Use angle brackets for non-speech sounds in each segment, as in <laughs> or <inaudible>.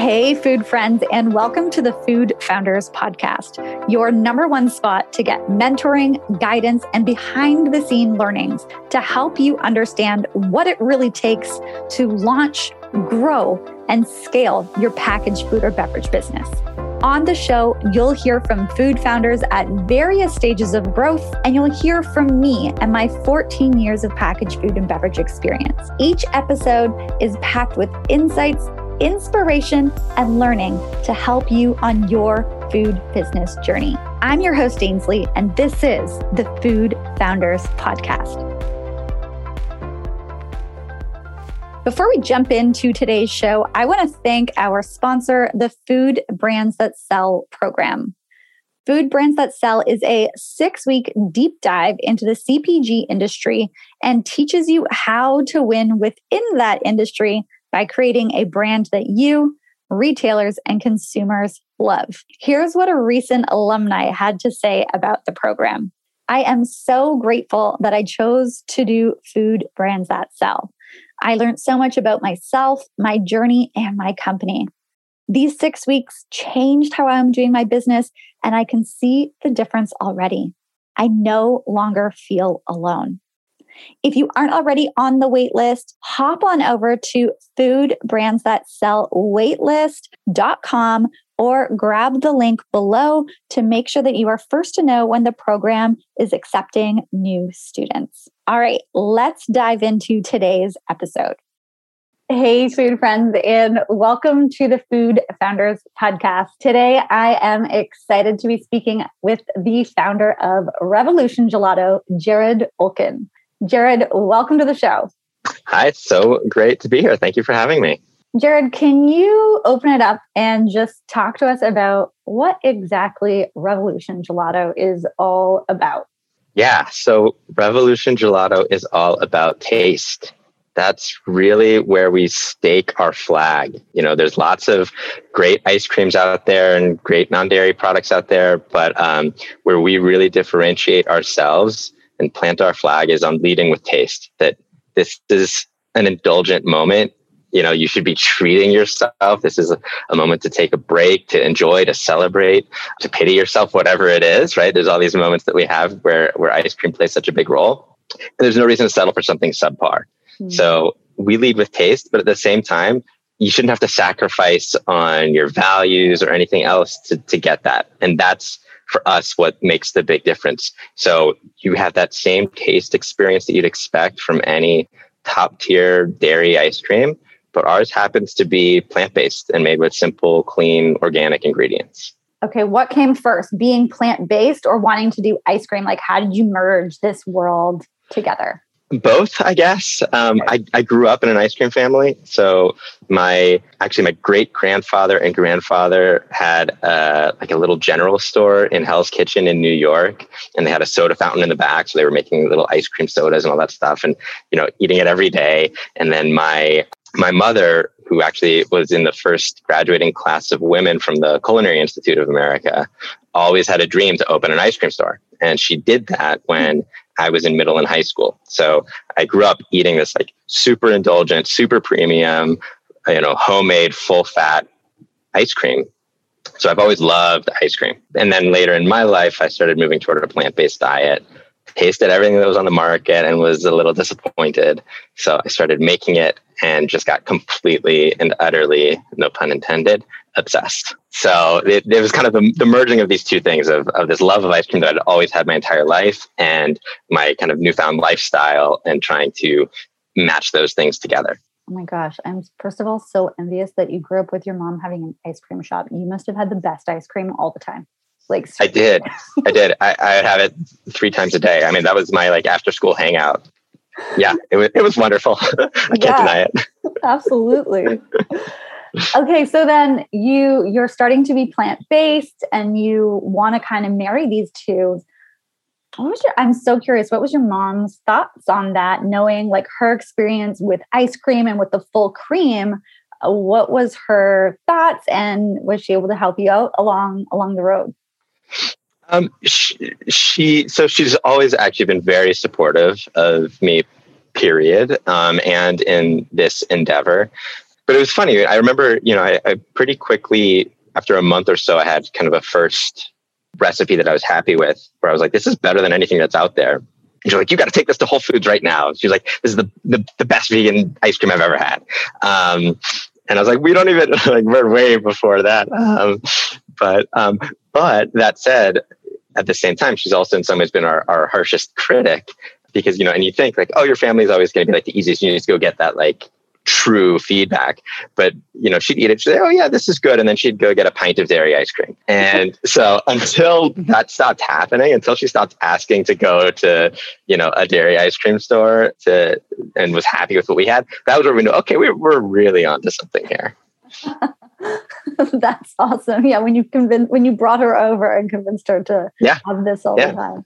Hey, food friends, and welcome to the Food Founders Podcast, your number one spot to get mentoring, guidance, and behind the scene learnings to help you understand what it really takes to launch, grow, and scale your packaged food or beverage business. On the show, you'll hear from food founders at various stages of growth, and you'll hear from me and my 14 years of packaged food and beverage experience. Each episode is packed with insights inspiration, and learning to help you on your food business journey. I'm your host, Ainsley, and this is the Food Founders Podcast. Before we jump into today's show, I want to thank our sponsor, the Food Brands That Sell program. Food Brands That Sell is a six week deep dive into the CPG industry and teaches you how to win within that industry by creating a brand that you, retailers, and consumers love. Here's what a recent alumni had to say about the program. I am so grateful that I chose to do food brands that sell. I learned so much about myself, my journey, and my company. These six weeks changed how I'm doing my business, and I can see the difference already. I no longer feel alone. If you aren't already on the wait list, hop on over to Food Brands That Sell waitlist.com or grab the link below to make sure that you are first to know when the program is accepting new students. All right, let's dive into today's episode. Hey, food friends, and welcome to the Food Founders Podcast. Today, I am excited to be speaking with the founder of Revolution Gelato, Jared Olkin. Jared, welcome to the show. Hi, so great to be here. Thank you for having me. Jared, can you open it up and just talk to us about what exactly Revolution Gelato is all about? Yeah, so Revolution Gelato is all about taste. That's really where we stake our flag. You know, there's lots of great ice creams out there and great non dairy products out there, but um, where we really differentiate ourselves and plant our flag is on leading with taste that this is an indulgent moment. You know you should be treating yourself. This is a, a, moment to take a break to enjoy to celebrate to pity yourself whatever it is right? There's all these moments that we have where where ice cream plays such a big role. And there's no reason to settle for something subpar. Mm. so we lead with taste but at the same time you shouldn't have to sacrifice on your values or anything else to, to get that. And that's for us what makes the big difference. So you have that same taste experience that you'd expect from any top tier dairy ice cream, but ours happens to be plant based and made with simple, clean, organic ingredients. Okay, what came first, being plant based or wanting to do ice cream? Like, how did you merge this world together? Both i guess. Um, I, I grew up in an ice cream family so my actually my great grandfather and grandfather had uh, like a little general store in hell's kitchen in new york and they had a soda fountain in the back so they were making little ice cream sodas and all that stuff and you know eating it every day. And then my my mother who actually was in the first graduating class of women from the culinary institute of america always had a dream to open an ice cream store. And she did that when <laughs> I was in middle and high school. So I grew up eating this like super indulgent, super premium, you know, homemade full fat ice cream. So I've always loved ice cream. And then later in my life, I started moving toward a plant based diet, tasted everything that was on the market and was a little disappointed. So I started making it and just got completely and utterly, no pun intended, obsessed. So it, it was kind of the, the, merging of these two things of, of this love of ice cream that I'd always had my entire life and my kind of newfound lifestyle and trying to match those things together. Oh my gosh. I'm first of all so envious that you grew up with your mom having an ice cream shop. You must have had the best ice cream all the time. Like I did. <laughs> I did. I, I have it three times a day. I mean, that was my like after school hangout. Yeah, it was it was wonderful. <laughs> I can't yeah, deny it. absolutely <laughs> okay so then you you're starting to be plant based and you want to kind of marry these two. What was your i'm so curious what was your mom's thoughts on that knowing like her experience with ice cream and with the full cream? Uh, what was her thoughts and was she able to help you out along along the road? Um, she, she so she's always actually been very supportive of me period um, and in this endeavor but it was funny. I remember, you know, I, I pretty quickly after a month or so, I had kind of a first recipe that I was happy with, where I was like, "This is better than anything that's out there." she's like, "You got to take this to Whole Foods right now." She's like, "This is the the, the best vegan ice cream I've ever had." Um, and I was like, "We don't even <laughs> like we're way before that." Um, but um, but that said, at the same time, she's also in some ways been our, our harshest critic because you know, and you think like, "Oh, your family's always going to be like the easiest. You just go get that like true feedback. But you know, she'd eat it. She'd say, "Oh yeah, this is good," and then she'd go get a pint of dairy ice cream. And <laughs> so until that stopped happening, until she stopped asking to go to you know a dairy ice cream store to and was happy with what we had, that was where we knew, okay, we're we're really onto something here. <laughs> That's awesome. Yeah, when you convinced when you brought her over and convinced her to yeah. have this all yeah. the time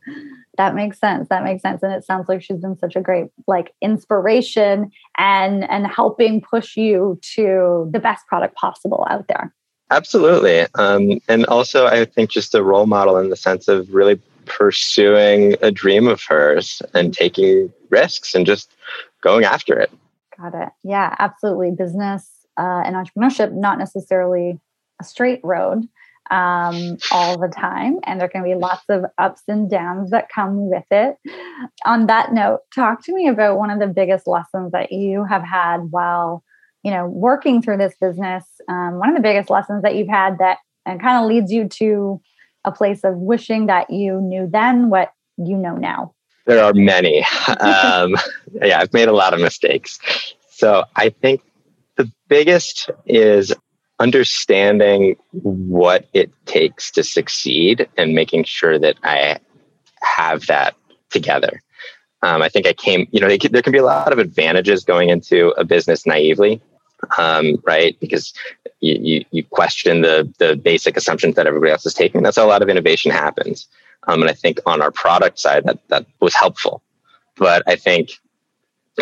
that makes sense. That makes sense. And it sounds like she's been such a great like inspiration and and helping push you to the best product possible out there. Absolutely. Um, and also i think just a role model in the sense of really pursuing a dream of hers and taking risks and just going after it. Got it. Yeah absolutely. Business uh, and entrepreneurship not necessarily a straight road um, all the time, and there can be lots of ups and downs that come with it. On that note, talk to me about one of the biggest lessons that you have had while you know working through this business. Um, one of the biggest lessons that you've had that and kind of leads you to a place of wishing that you knew then what you know now. There are many. <laughs> um, yeah, I've made a lot of mistakes. So I think the biggest is understanding what it takes to succeed and making sure that I have that together. Um, I think I came, you know, there can be a lot of advantages going into a business naively, um, right? Because you, you, you, question the, the basic assumptions that everybody else is taking. That's how a lot of innovation happens. Um, and I think on our product side, that, that was helpful. But I think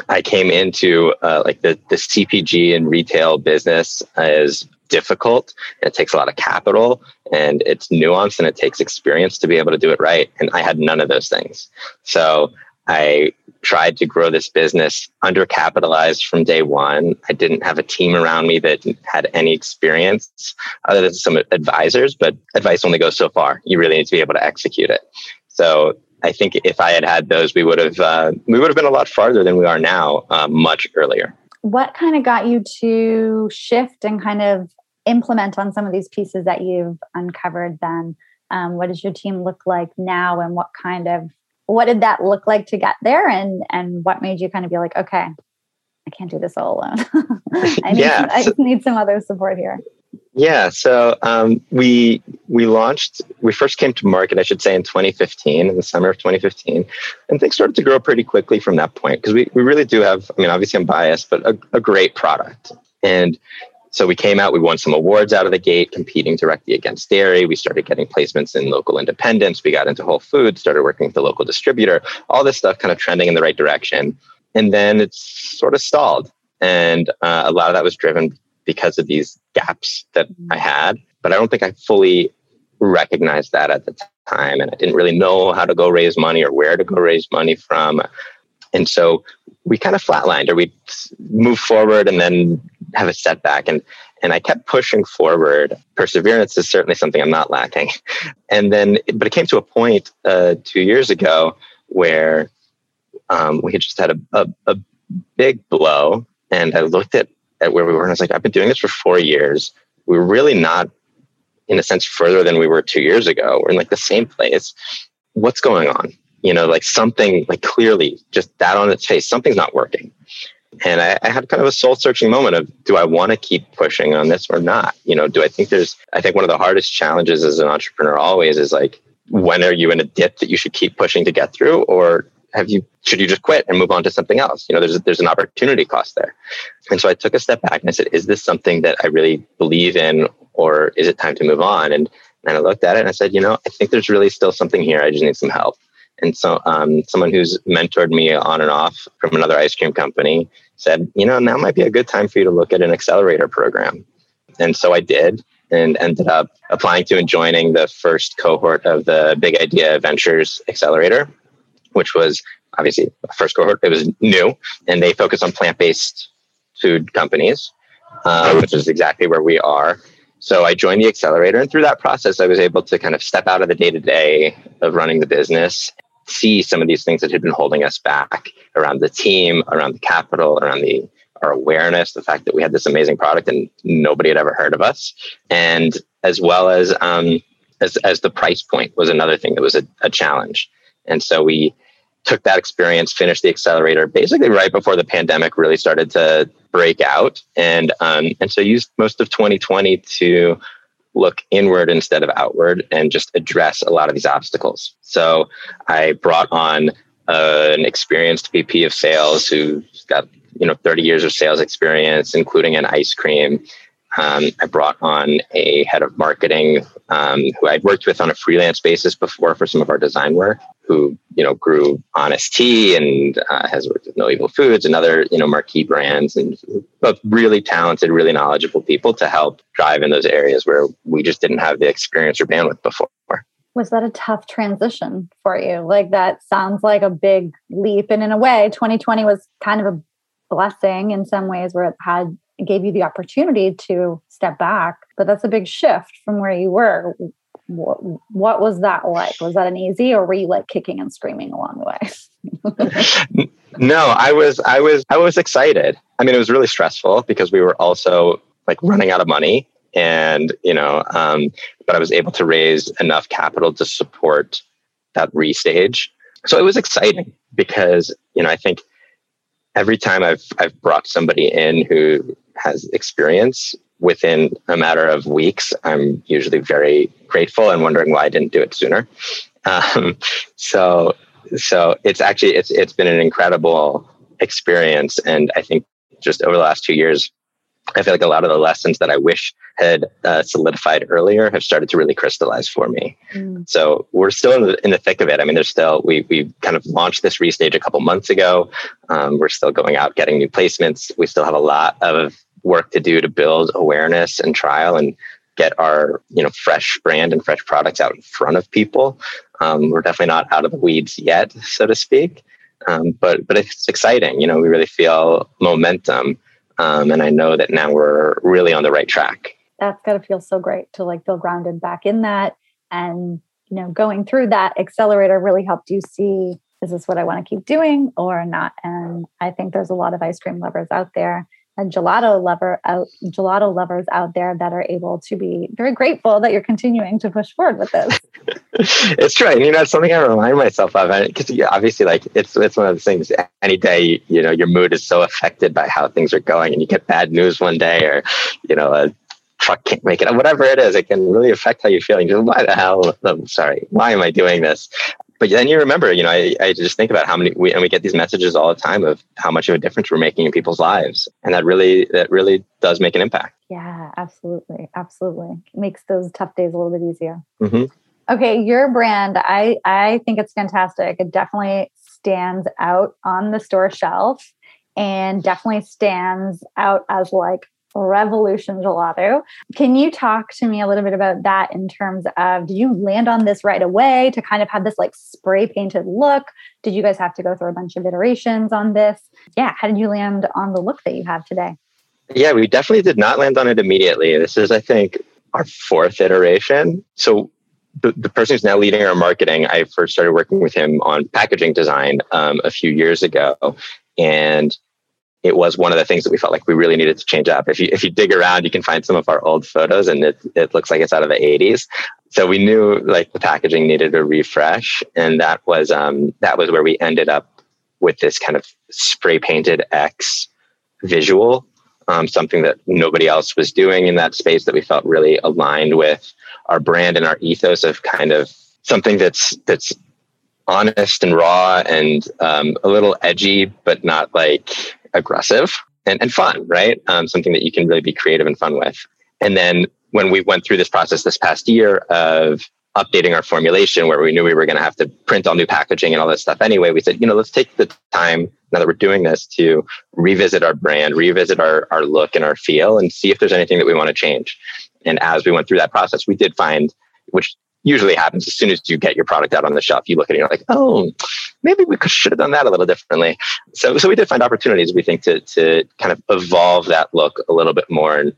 I came into uh, like the, the CPG and retail business is difficult. It takes a lot of capital and it's nuanced and it takes experience to be able to do it right. And I had none of those things. So I tried to grow this business undercapitalized from day one. I didn't have a team around me that had any experience other than some advisors, but advice only goes so far. You really need to be able to execute it. So I think if I had had those, we would have uh, we would have been a lot farther than we are now, uh, much earlier. What kind of got you to shift and kind of implement on some of these pieces that you've uncovered then? Um, what does your team look like now and what kind of what did that look like to get there and and what made you kind of be like okay i can't do this all alone. <laughs> I need <laughs> yeah, i need some other support here yeah so um, we we launched we first came to market i should say in 2015 in the summer of 2015 and things started to grow pretty quickly from that point because we, we really do have i mean obviously i'm biased but a, a great product and so we came out, we won some awards out of the gate, competing directly against dairy. We started getting placements in local independents. We got into Whole Foods, started working with the local distributor, all this stuff kind of trending in the right direction. And then it's sort of stalled. And uh, a lot of that was driven because of these gaps that I had. But I don't think I fully recognized that at the time. And I didn't really know how to go raise money or where to go raise money from. And so we kind of flatlined or we move forward and then have a setback. And and I kept pushing forward. Perseverance is certainly something I'm not lacking. <laughs> And then, but it came to a point uh, two years ago where um, we had just had a, a, a big blow. And I looked at, at where we were and I was like, I've been doing this for four years. We're really not, in a sense, further than we were two years ago. We're in like the same place. What's going on? you know, like something like clearly just that on its face, something's not working. And I, I had kind of a soul searching moment of do I want to keep pushing on this or not? You know, do I think there's, I think one of the hardest challenges as an entrepreneur always is like, when are you in a dip that you should keep pushing to get through? Or have you, should you just quit and move on to something else? You know, there's, there's an opportunity cost there. And so I took a step back and I said, is this something that I really believe in or is it time to move on? And, and I looked at it and I said, you know, I think there's really still something here. I just need some help. And so, um, someone who's mentored me on and off from another ice cream company said, you know, now might be a good time for you to look at an accelerator program. And so I did and ended up applying to and joining the first cohort of the Big Idea Ventures Accelerator, which was obviously first cohort. It was new and they focus on plant based food companies. um, which is exactly where we are. So I joined the accelerator, and through that process, I was able to kind of step out of the day to day of running the business, see some of these things that had been holding us back around the team, around the capital, around the our awareness, the fact that we had this amazing product and nobody had ever heard of us, and as well as um, as, as the price point was another thing that was a, a challenge. And so we took that experience, finished the accelerator basically right before the pandemic really started to break out, and um, and so used most of 2020 to look inward instead of outward and just address a lot of these obstacles. So I brought on uh, an experienced VP of sales who's got you know 30 years of sales experience, including an ice cream. Um, I brought on a head of marketing um, who I'd worked with on a freelance basis before for some of our design work, who you know grew Honest Tea and uh, has worked with No Evil Foods and other you know marquee brands, and both really talented, really knowledgeable people to help drive in those areas where we just didn't have the experience or bandwidth before. Was that a tough transition for you? Like that sounds like a big leap, and in a way, 2020 was kind of a blessing in some ways where it had gave you the opportunity to step back but that's a big shift from where you were. What, what was that like? Was that an easy or were you like kicking and screaming along the way? <laughs> No i was i was i was excited. I mean it was really stressful because we were also like running out of money and you know um, but i was able to raise enough capital to support that restage. So it was exciting because you know i think every time I've I've brought somebody in who has experience within a matter of weeks, I'm usually very grateful and wondering why I didn't do it sooner. Um, <laughs> so so it's actually it's it's been an incredible experience, and I think just over the last two years, I feel like a lot of the lessons that I wish had uh, solidified earlier have started to really crystallize for me. Mm. So we're still in the, in the thick of it. I mean, there's still we we kind of launched this restage a couple months ago. Um, we're still going out getting new placements. We still have a lot of work to do to build awareness and trial and get our you know fresh brand and fresh products out in front of people. Um, we're definitely not out of the weeds yet, so to speak. Um, but but it's exciting. You know, we really feel momentum. Um, and I know that now we're really on the right track. That's got to feel so great to like feel grounded back in that. And, you know, going through that accelerator really helped you see is this what I want to keep doing or not? And I think there's a lot of ice cream lovers out there and gelato lover out gelato lovers out there that are able to be very grateful that you're continuing to push forward with this. <laughs> it's true, and you know, it's something I remind myself of, because obviously, like it's it's one of the things. Any day, you know, your mood is so affected by how things are going, and you get bad news one day, or you know, a truck can't make it, whatever it is, it can really affect how you're why the hell? I'm sorry, why am I doing this? But then you remember, you know, I, I just think about how many we and we get these messages all the time of how much of a difference we're making in people's lives, and that really that really does make an impact. Yeah, absolutely, absolutely it makes those tough days a little bit easier. Mm-hmm. Okay, your brand, I I think it's fantastic. It definitely stands out on the store shelf, and definitely stands out as like Revolution Gelato. Can you talk to me a little bit about that in terms of did you land on this right away to kind of have this like spray painted look? Did you guys have to go through a bunch of iterations on this? Yeah, how did you land on the look that you have today? Yeah, we definitely did not land on it immediately. This is, I think, our fourth iteration. So the, the person who's now leading our marketing, I first started working with him on packaging design um, a few years ago. And it was one of the things that we felt like we really needed to change up. If you if you dig around, you can find some of our old photos, and it it looks like it's out of the '80s. So we knew like the packaging needed a refresh, and that was um, that was where we ended up with this kind of spray painted X visual, um, something that nobody else was doing in that space that we felt really aligned with our brand and our ethos of kind of something that's that's honest and raw and um, a little edgy, but not like aggressive and, and fun, right? Um, something that you can really be creative and fun with. And then when we went through this process this past year of updating our formulation where we knew we were going to have to print all new packaging and all that stuff anyway, we said, you know, let's take the time now that we're doing this to revisit our brand, revisit our, our look and our feel and see if there's anything that we want to change. And as we went through that process, we did find, which usually happens as soon as you get your product out on the shelf. You look at it, and you're like, oh, maybe we should have done that a little differently. So, so we did find opportunities. We think to to kind of evolve that look a little bit more, and,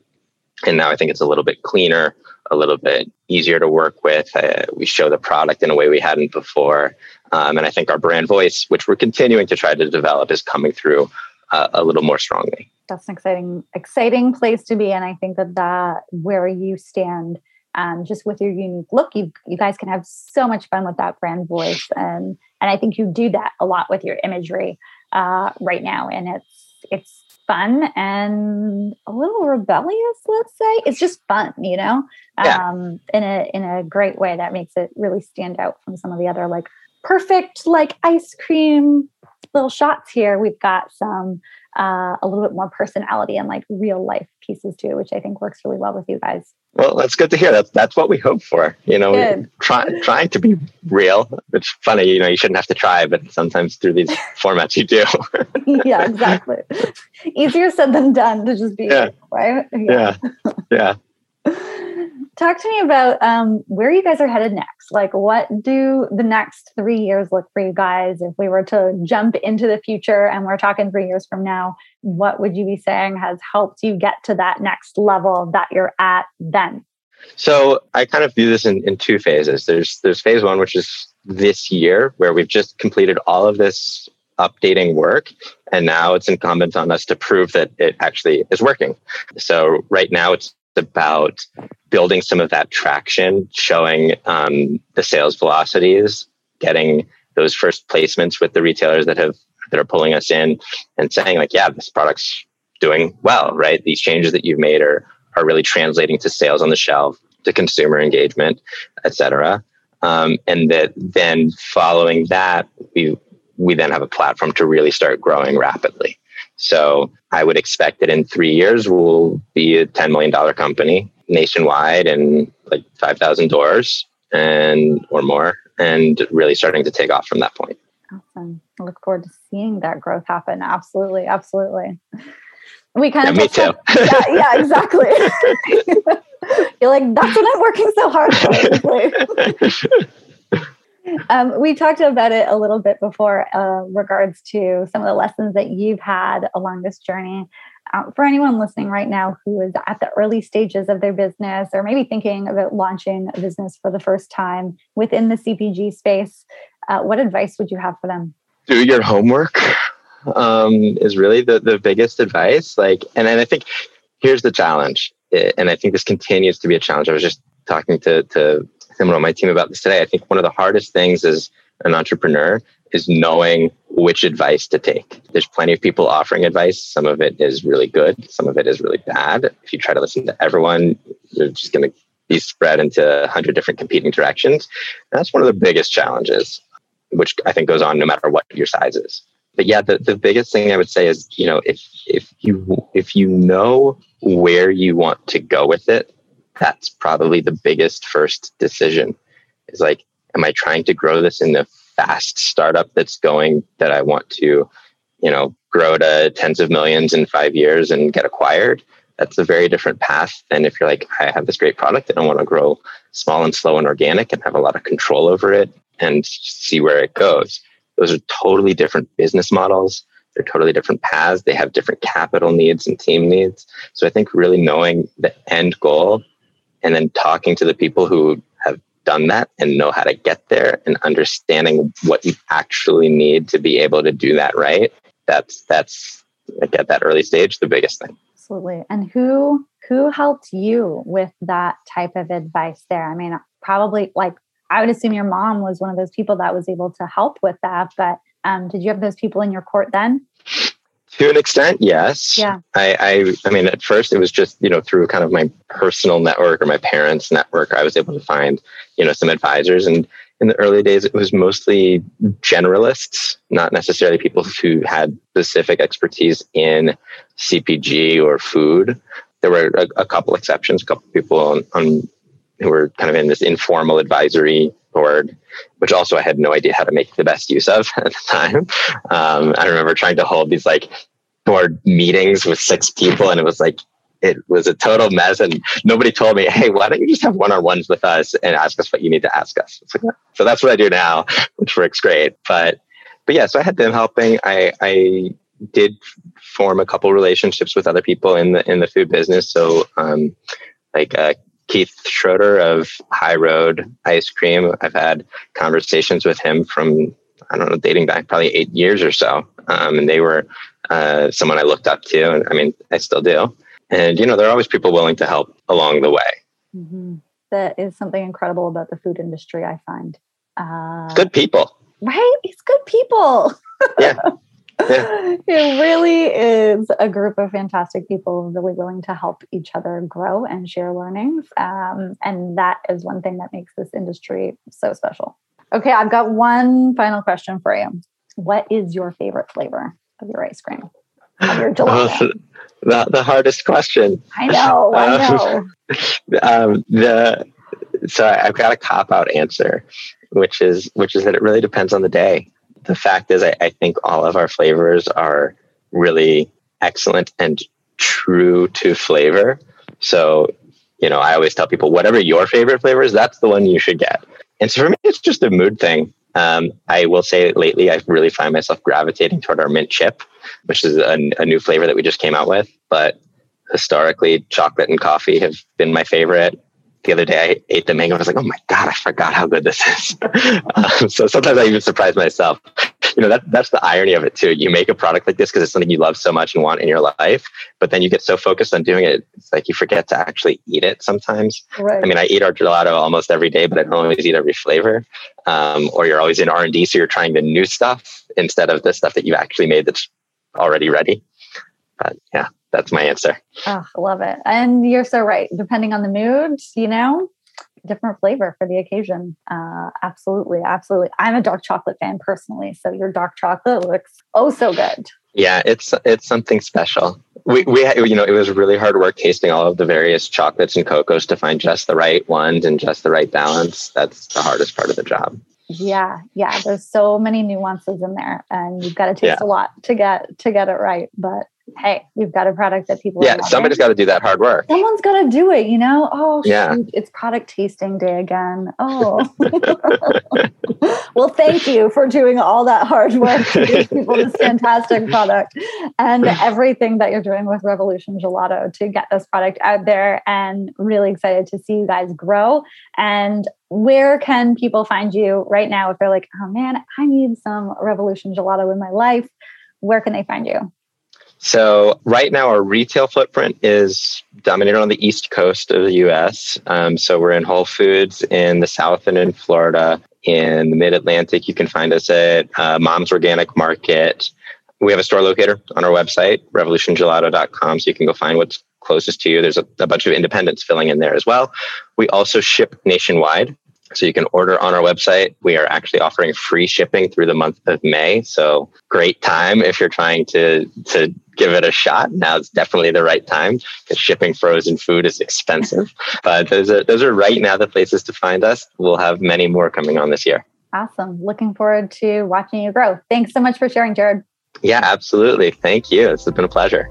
and now I think it's a little bit cleaner, a little bit easier to work with. Uh, we show the product in a way we hadn't before, um, and I think our brand voice, which we're continuing to try to develop, is coming through uh, a little more strongly. That's an exciting, exciting place to be, and I think that that where you stand um, just with your unique look, you you guys can have so much fun with that brand voice, and and I think you do that a lot with your imagery uh, right now, and it's it's fun and a little rebellious. Let's say it's just fun, you know, yeah. um, in a in a great way that makes it really stand out from some of the other like perfect like ice cream little shots here. We've got some uh, a little bit more personality and like real life pieces too, which I think works really well with you guys. Well, that's good to hear. That's that's what we hope for. You know, trying trying to be real. It's funny, you know, you shouldn't have to try, but sometimes through these <laughs> formats you do. <laughs> yeah, exactly. <laughs> Easier said than done to just be yeah. right. Yeah. yeah. yeah. Talk to me about um, where you guys are headed next. Like, what do the next three years look for you guys? If we were to jump into the future and we're talking three years from now, what would you be saying has helped you get to that next level that you're at then? So I kind of view this in, in two phases. There's there's phase one, which is this year, where we've just completed all of this updating work. And now it's incumbent on us to prove that it actually is working. So right now it's about building some of that traction, showing um, the sales velocities, getting those first placements with the retailers that have that are pulling us in, and saying like, yeah, this product's doing well, right? These changes that you've made are are really translating to sales on the shelf, to consumer engagement, et cetera. Um, and that then following that, we we then have a platform to really start growing rapidly. So I would expect that in three years we'll be a $10 million company nationwide and like 5,000 doors and or more and really starting to take off from that point. Awesome. I look forward to seeing that growth happen. Absolutely. Absolutely. We kind yeah, of me too. <laughs> yeah, yeah, <laughs> exactly. <laughs> You're like, that's what I'm working so hard for. Um, we talked about it a little bit before, uh, regards to some of the lessons that you've had along this journey. Uh, for anyone listening right now who is at the early stages of their business or maybe thinking about launching a business for the first time within the CPG space, uh, what advice would you have for them? Do your homework um, is really the, the biggest advice. Like, and then I think here's the challenge, and I think this continues to be a challenge. I was just talking to, to someone on my team about this today. I think one of the hardest things as an entrepreneur is knowing which advice to take. There's plenty of people offering advice. Some of it is really good, some of it is really bad. If you try to listen to everyone, you're just going to be spread into 100 different competing directions. And that's one of the biggest challenges, which I think goes on no matter what your size is. But yeah, the, the biggest thing I would say is, you know, if if you if you know where you want to go with it, that's probably the biggest first decision is like am i trying to grow this in the fast startup that's going that i want to you know grow to tens of millions in five years and get acquired? That's a very different path than if you're like i have this great product and i want to grow small and slow and organic and have a lot of control over it and see where it goes. Those are totally different business models. They're totally different paths. They have different capital needs and team needs. So i think really knowing the end goal and then talking to the people who have done that and know how to get there and understanding what you actually need to be able to do that right that's that's like at that early stage the biggest thing. Absolutely. And who who helped you with that type of advice there? I mean probably like i would assume your mom was one of those people that was able to help with that but um, did you have those people in your court then to an extent, yes. Yeah. I, I, I mean, at first it was just you know through kind of my personal network or my parents' network, I was able to find you know some advisors, and in the early days it was mostly generalists, not necessarily people who had specific expertise in CPG or food. There were a, a couple exceptions, a couple people on, on who were kind of in this informal advisory board, which also I had no idea how to make the best use of <laughs> at the time. Um, I remember trying to hold these like board meetings with six people, and it was like it was a total mess. And nobody told me, hey, why don't you just have one on ones with us and ask us what you need to ask us? So that's what I do now, which works great. But, but yeah, so I had them helping. I, I did form a couple relationships with other people in the, in the food business. So, um, like, uh, Keith Schroeder of High Road Ice Cream. I've had conversations with him from I don't know, dating back probably eight years or so. Um, and they were uh, someone I looked up to. And I mean, I still do. And, you know, there are always people willing to help along the way. Mm-hmm. That is something incredible about the food industry, I find. Uh, good people. Right? It's good people. Yeah. yeah. <laughs> It really is a group of fantastic people really willing to help each other grow and share learnings. Um, and that is one thing that makes this industry so special. Okay, I've got one final question for you. What is your favorite flavor of your ice cream? Of your <laughs> gelato? the, the hardest question. I know, I know. <laughs> um, the so I've got a cop out answer, which is which is that it really depends on the day. The fact is, I, I think all of our flavors are really excellent and true to flavor. So, you know, I always tell people, whatever your favorite flavor is, that's the one you should get. And so for me, it's just a mood thing. Um, I will say lately, I really find myself gravitating toward our mint chip, which is a, a, new flavor that we just came out with. But historically, chocolate and coffee have been my favorite. The other day, I ate the mango. I was like, "Oh my god, I forgot how good this is." <laughs> um, so sometimes I even surprise myself you know that that's the irony of it too. You make a product like this because it's something you love so much and want in your life, but then you get so focused on doing it, it's like you forget to actually eat it sometimes. Right. I mean, I eat our gelato almost every day, but I don't always eat every flavor. Um, or you're always in R and D, so you're trying the new stuff instead of the stuff that you actually made that's already ready. But yeah, that's my answer. Oh, I love it. And you're so right. Depending on the mood, you know, different flavor for the occasion. Uh, absolutely, absolutely. I'm a dark chocolate fan personally, so your dark chocolate looks oh so good. Yeah, it's it's something special. We we you know it was really hard work tasting all of the various chocolates and cocoas to find just the right ones and just the right balance. That's the hardest part of the job. Yeah, yeah. There's so many nuances in there, and you've got to taste yeah. a lot to get to get it right. But hey, we've got a product that people yeah, somebody's got to do that hard work. Someone's got to do it, you know? Oh, yeah. Shoot, it's product tasting day again. Oh. <laughs> well, thank you for doing all that hard work to give <laughs> people this fantastic product and <laughs> everything that you're doing with Revolution Gelato to get this product out there and really excited to see you guys grow. And where can people find you right now if they're like, oh man, I need some Revolution Gelato in my life? Where can they find you? So right now, our retail footprint is dominated on the east coast of the U.S. Um, so we're in Whole Foods in the South and in Florida. In the Mid Atlantic, you can find us at uh, Mom's Organic Market. We have a store locator on our website, revolutiongelato.com, so you can go find what's closest to you. There's a, a bunch of independents filling in there as well. We also ship nationwide. So you can order on our website. We are actually offering free shipping through the month of May. So great time if you're trying to to give it a shot. Now it's definitely the right time because shipping frozen food is expensive. <laughs> but those are those are right now the places to find us. We'll have many more coming on this year. Awesome. Looking forward to watching you grow. Thanks so much for sharing, Jared. Yeah, absolutely. Thank you. It's been a pleasure.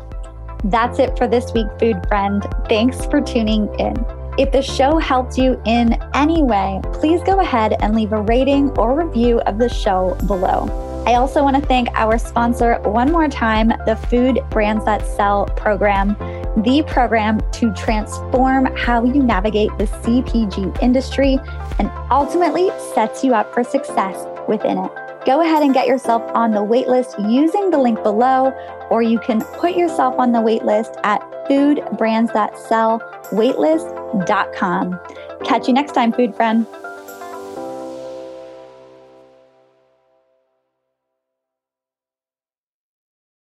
That's it for this week, food friend. Thanks for tuning in. If the show helped you in any way, please go ahead and leave a rating or review of the show below. I also want to thank our sponsor one more time, the Food Brands That Sell program, the program to transform how you navigate the CPG industry and ultimately sets you up for success within it. Go ahead and get yourself on the waitlist using the link below, or you can put yourself on the waitlist at foodbrandsthatsellwaitlist.com. Catch you next time, food friend.